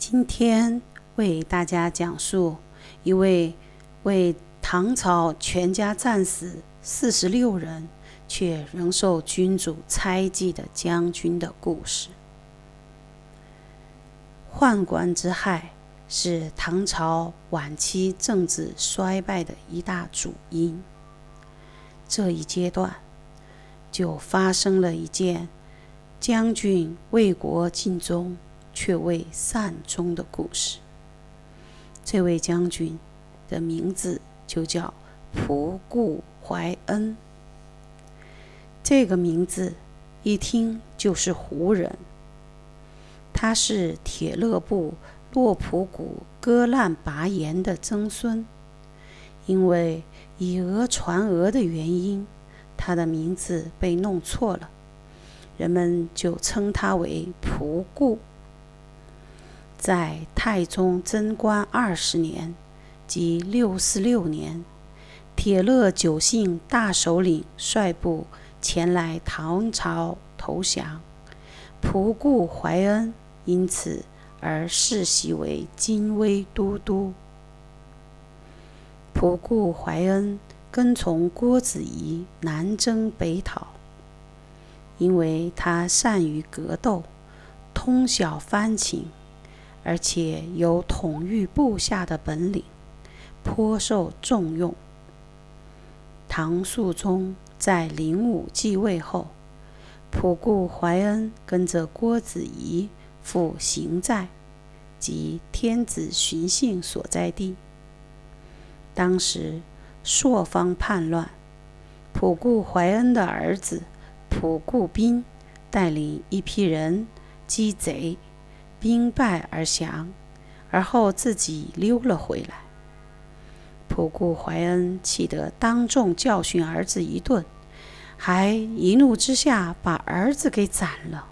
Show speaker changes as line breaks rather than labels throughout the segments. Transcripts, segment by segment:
今天为大家讲述一位为唐朝全家战死四十六人，却仍受君主猜忌的将军的故事。宦官之害是唐朝晚期政治衰败的一大主因。这一阶段就发生了一件将军为国尽忠。却未善终的故事。这位将军的名字就叫仆固怀恩。这个名字一听就是胡人。他是铁勒部洛普古割烂拔岩的曾孙，因为以讹传讹的原因，他的名字被弄错了，人们就称他为仆固。在太宗贞观二十年，即六四六年，铁勒九姓大首领率部前来唐朝投降，仆固怀恩因此而世袭为金威都督。仆固怀恩跟从郭子仪南征北讨，因为他善于格斗，通晓藩情。而且有统御部下的本领，颇受重用。唐肃宗在灵武继位后，仆固怀恩跟着郭子仪赴行在，即天子巡幸所在地。当时朔方叛乱，仆固怀恩的儿子仆固斌带领一批人击贼。兵败而降，而后自己溜了回来。仆固怀恩气得当众教训儿子一顿，还一怒之下把儿子给斩了。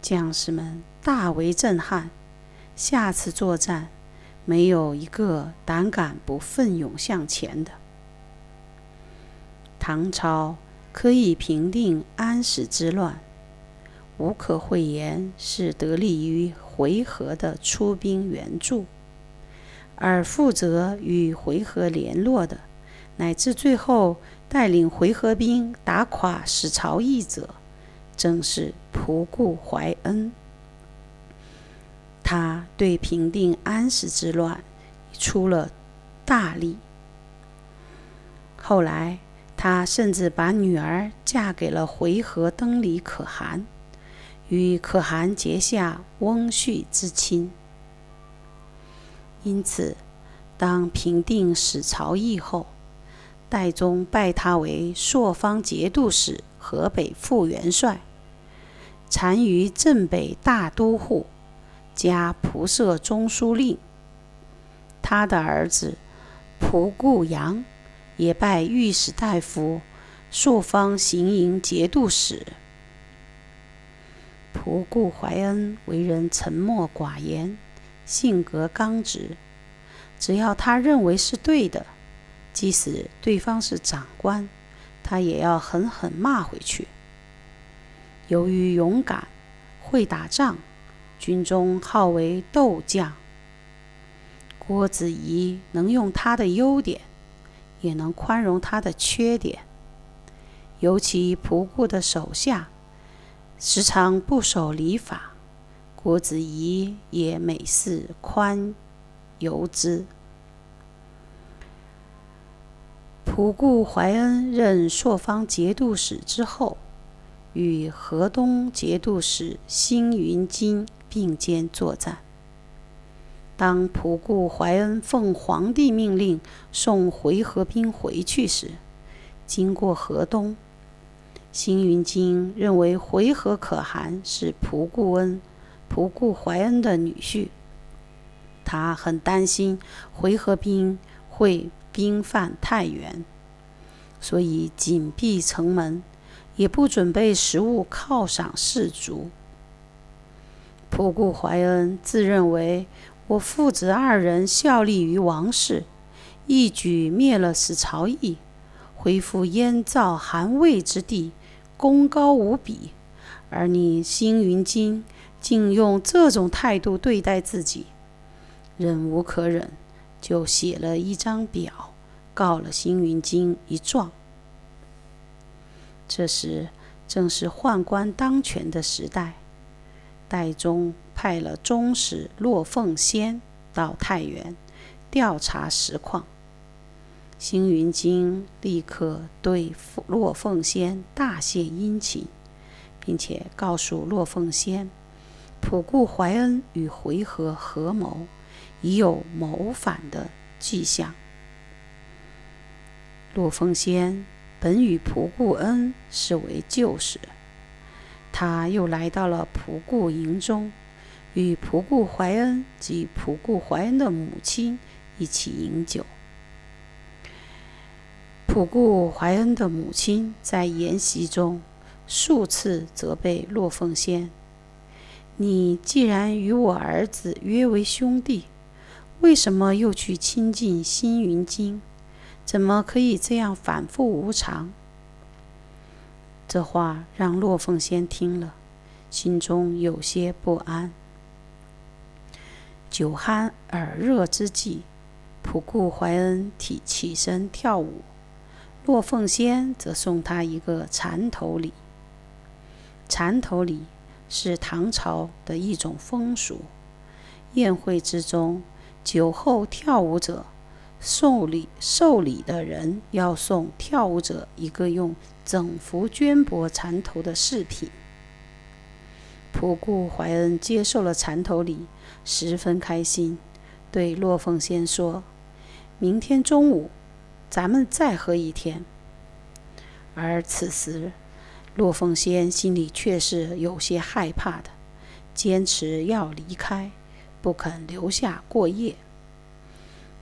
将士们大为震撼，下次作战没有一个胆敢不奋勇向前的。唐朝可以平定安史之乱。无可讳言，是得力于回纥的出兵援助，而负责与回纥联络的，乃至最后带领回纥兵打垮史朝义者，正是仆固怀恩。他对平定安史之乱出了大力。后来，他甚至把女儿嫁给了回纥登里可汗。与可汗结下翁婿之亲，因此，当平定史朝义后，代宗拜他为朔方节度使、河北副元帅，单于镇北大都护，加仆射中书令。他的儿子仆固阳也拜御史大夫、朔方行营节度使。仆固怀恩为人沉默寡言，性格刚直。只要他认为是对的，即使对方是长官，他也要狠狠骂回去。由于勇敢、会打仗，军中号为斗将。郭子仪能用他的优点，也能宽容他的缺点。尤其仆固的手下。时常不守礼法，国子仪也每事宽宥之。仆固怀恩任朔方节度使之后，与河东节度使辛云金并肩作战。当仆固怀恩奉皇帝命令送回纥兵回去时，经过河东。星云经认为回纥可汗是仆固恩、仆固怀恩的女婿，他很担心回纥兵会兵犯太原，所以紧闭城门，也不准备食物犒赏士卒。仆固怀恩自认为我父子二人效力于王室，一举灭了史朝义，恢复燕赵韩魏之地。功高无比，而你星云金竟用这种态度对待自己，忍无可忍，就写了一张表，告了星云京一状。这时正是宦官当权的时代，代宗派了中使骆凤仙到太原调查实况。星云京立刻对骆凤仙大献殷勤，并且告诉骆凤仙，仆固怀恩与回纥合谋，已有谋反的迹象。骆凤仙本与仆固恩是为旧识，他又来到了仆固营中，与仆固怀恩及仆固怀恩的母亲一起饮酒。普固怀恩的母亲在筵席中数次责备洛凤仙：“你既然与我儿子约为兄弟，为什么又去亲近星云经？怎么可以这样反复无常？”这话让洛凤仙听了，心中有些不安。酒酣耳热之际，普固怀恩提起身跳舞。骆凤仙则送他一个缠头礼。缠头礼是唐朝的一种风俗，宴会之中，酒后跳舞者受礼受礼的人要送跳舞者一个用整幅绢帛缠头的饰品。仆固怀恩接受了缠头礼，十分开心，对骆凤仙说：“明天中午。”咱们再喝一天。而此时，骆凤仙心里却是有些害怕的，坚持要离开，不肯留下过夜。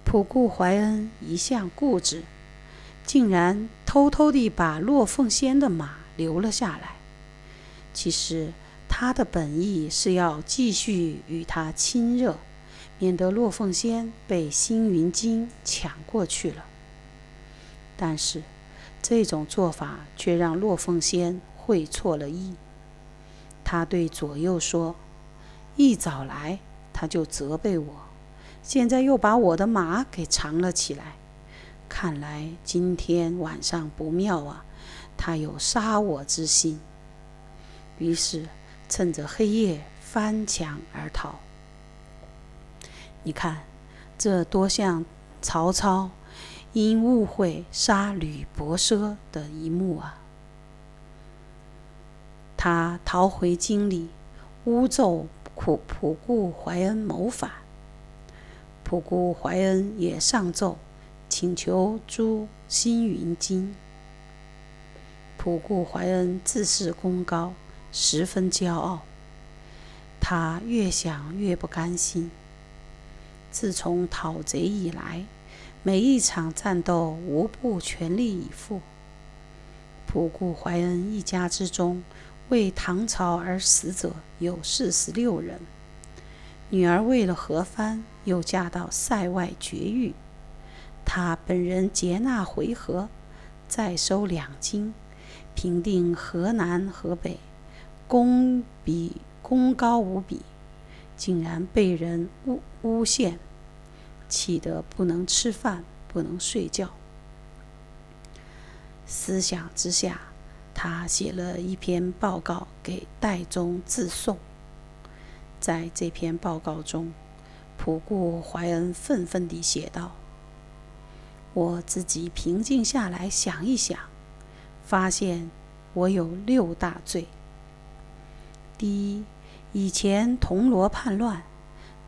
仆固怀恩一向固执，竟然偷偷地把骆凤仙的马留了下来。其实他的本意是要继续与他亲热，免得骆凤仙被星云京抢过去了。但是，这种做法却让骆凤仙会错了意。他对左右说：“一早来，他就责备我，现在又把我的马给藏了起来。看来今天晚上不妙啊，他有杀我之心。”于是，趁着黑夜翻墙而逃。你看，这多像曹操。因误会杀吕伯奢的一幕啊！他逃回京里，诬奏普普固怀恩谋反。普固怀恩也上奏，请求诛星云京。普固怀恩自恃功高，十分骄傲。他越想越不甘心。自从讨贼以来，每一场战斗无不全力以赴。仆固怀恩一家之中，为唐朝而死者有四十六人。女儿为了和番，又嫁到塞外绝育。他本人接纳回纥，再收两京，平定河南河北，功比功高无比，竟然被人诬诬陷。气得不能吃饭，不能睡觉。思想之下，他写了一篇报告给代宗自送。在这篇报告中，仆固怀恩愤愤地写道：“我自己平静下来想一想，发现我有六大罪。第一，以前铜锣叛乱。”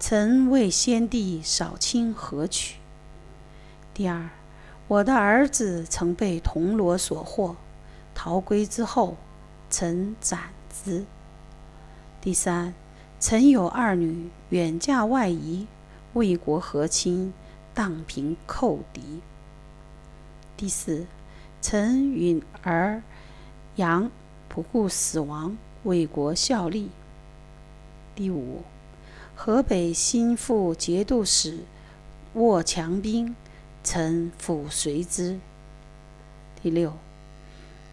曾为先帝扫清河曲。第二，我的儿子曾被铜锣所获，逃归之后，曾斩之。第三，曾有二女远嫁外夷，为国和亲，荡平寇敌。第四，曾允儿杨不顾死亡，为国效力。第五。河北新副节度使卧强兵臣辅随之。第六，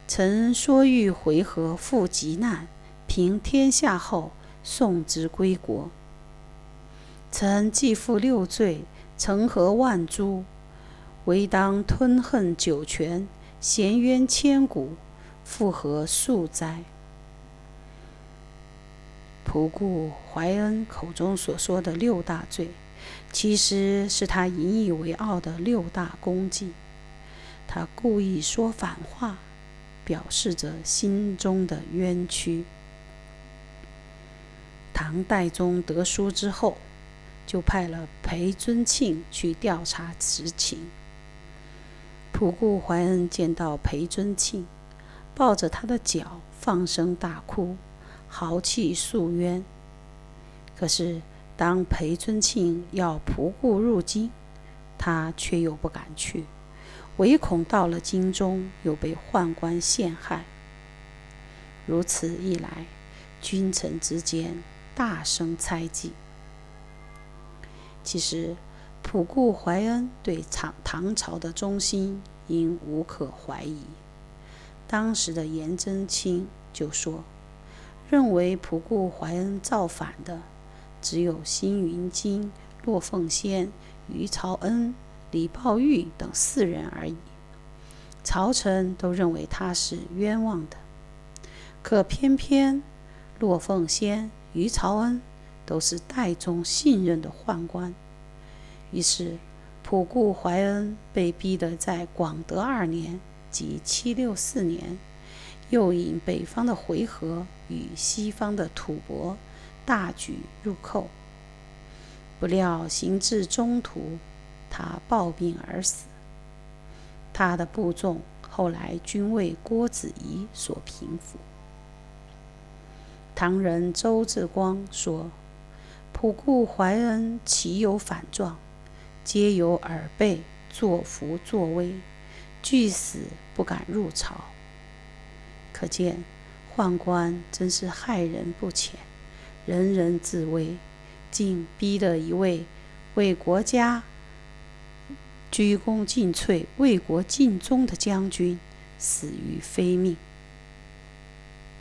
臣说欲回纥复急难，平天下后，送之归国。臣既负六罪，成何万诛？唯当吞恨九泉，衔冤千古，复何数哉？仆固怀恩口中所说的六大罪，其实是他引以为傲的六大功绩。他故意说反话，表示着心中的冤屈。唐代宗得书之后。就派了裴尊庆去调查实情。仆固怀恩见到裴尊庆，抱着他的脚放声大哭，豪气诉冤。可是当裴尊庆要仆固入京，他却又不敢去，唯恐到了京中又被宦官陷害。如此一来，君臣之间大生猜忌。其实，仆固怀恩对唐唐朝的忠心应无可怀疑。当时的颜真卿就说：“认为仆固怀恩造反的，只有辛云京、骆凤仙、于朝恩、李抱玉等四人而已。朝臣都认为他是冤枉的，可偏偏骆凤仙、于朝恩。”都是代宗信任的宦官，于是仆固怀恩被逼得在广德二年即七六四年，又引北方的回纥与西方的吐蕃大举入寇。不料行至中途，他暴病而死。他的部众后来均为郭子仪所平服。唐人周志光说。仆固怀恩岂有反状？皆有耳背，作福作威，惧死不敢入朝。可见宦官真是害人不浅，人人自危，竟逼得一位为国家鞠躬尽瘁、为国尽忠的将军死于非命。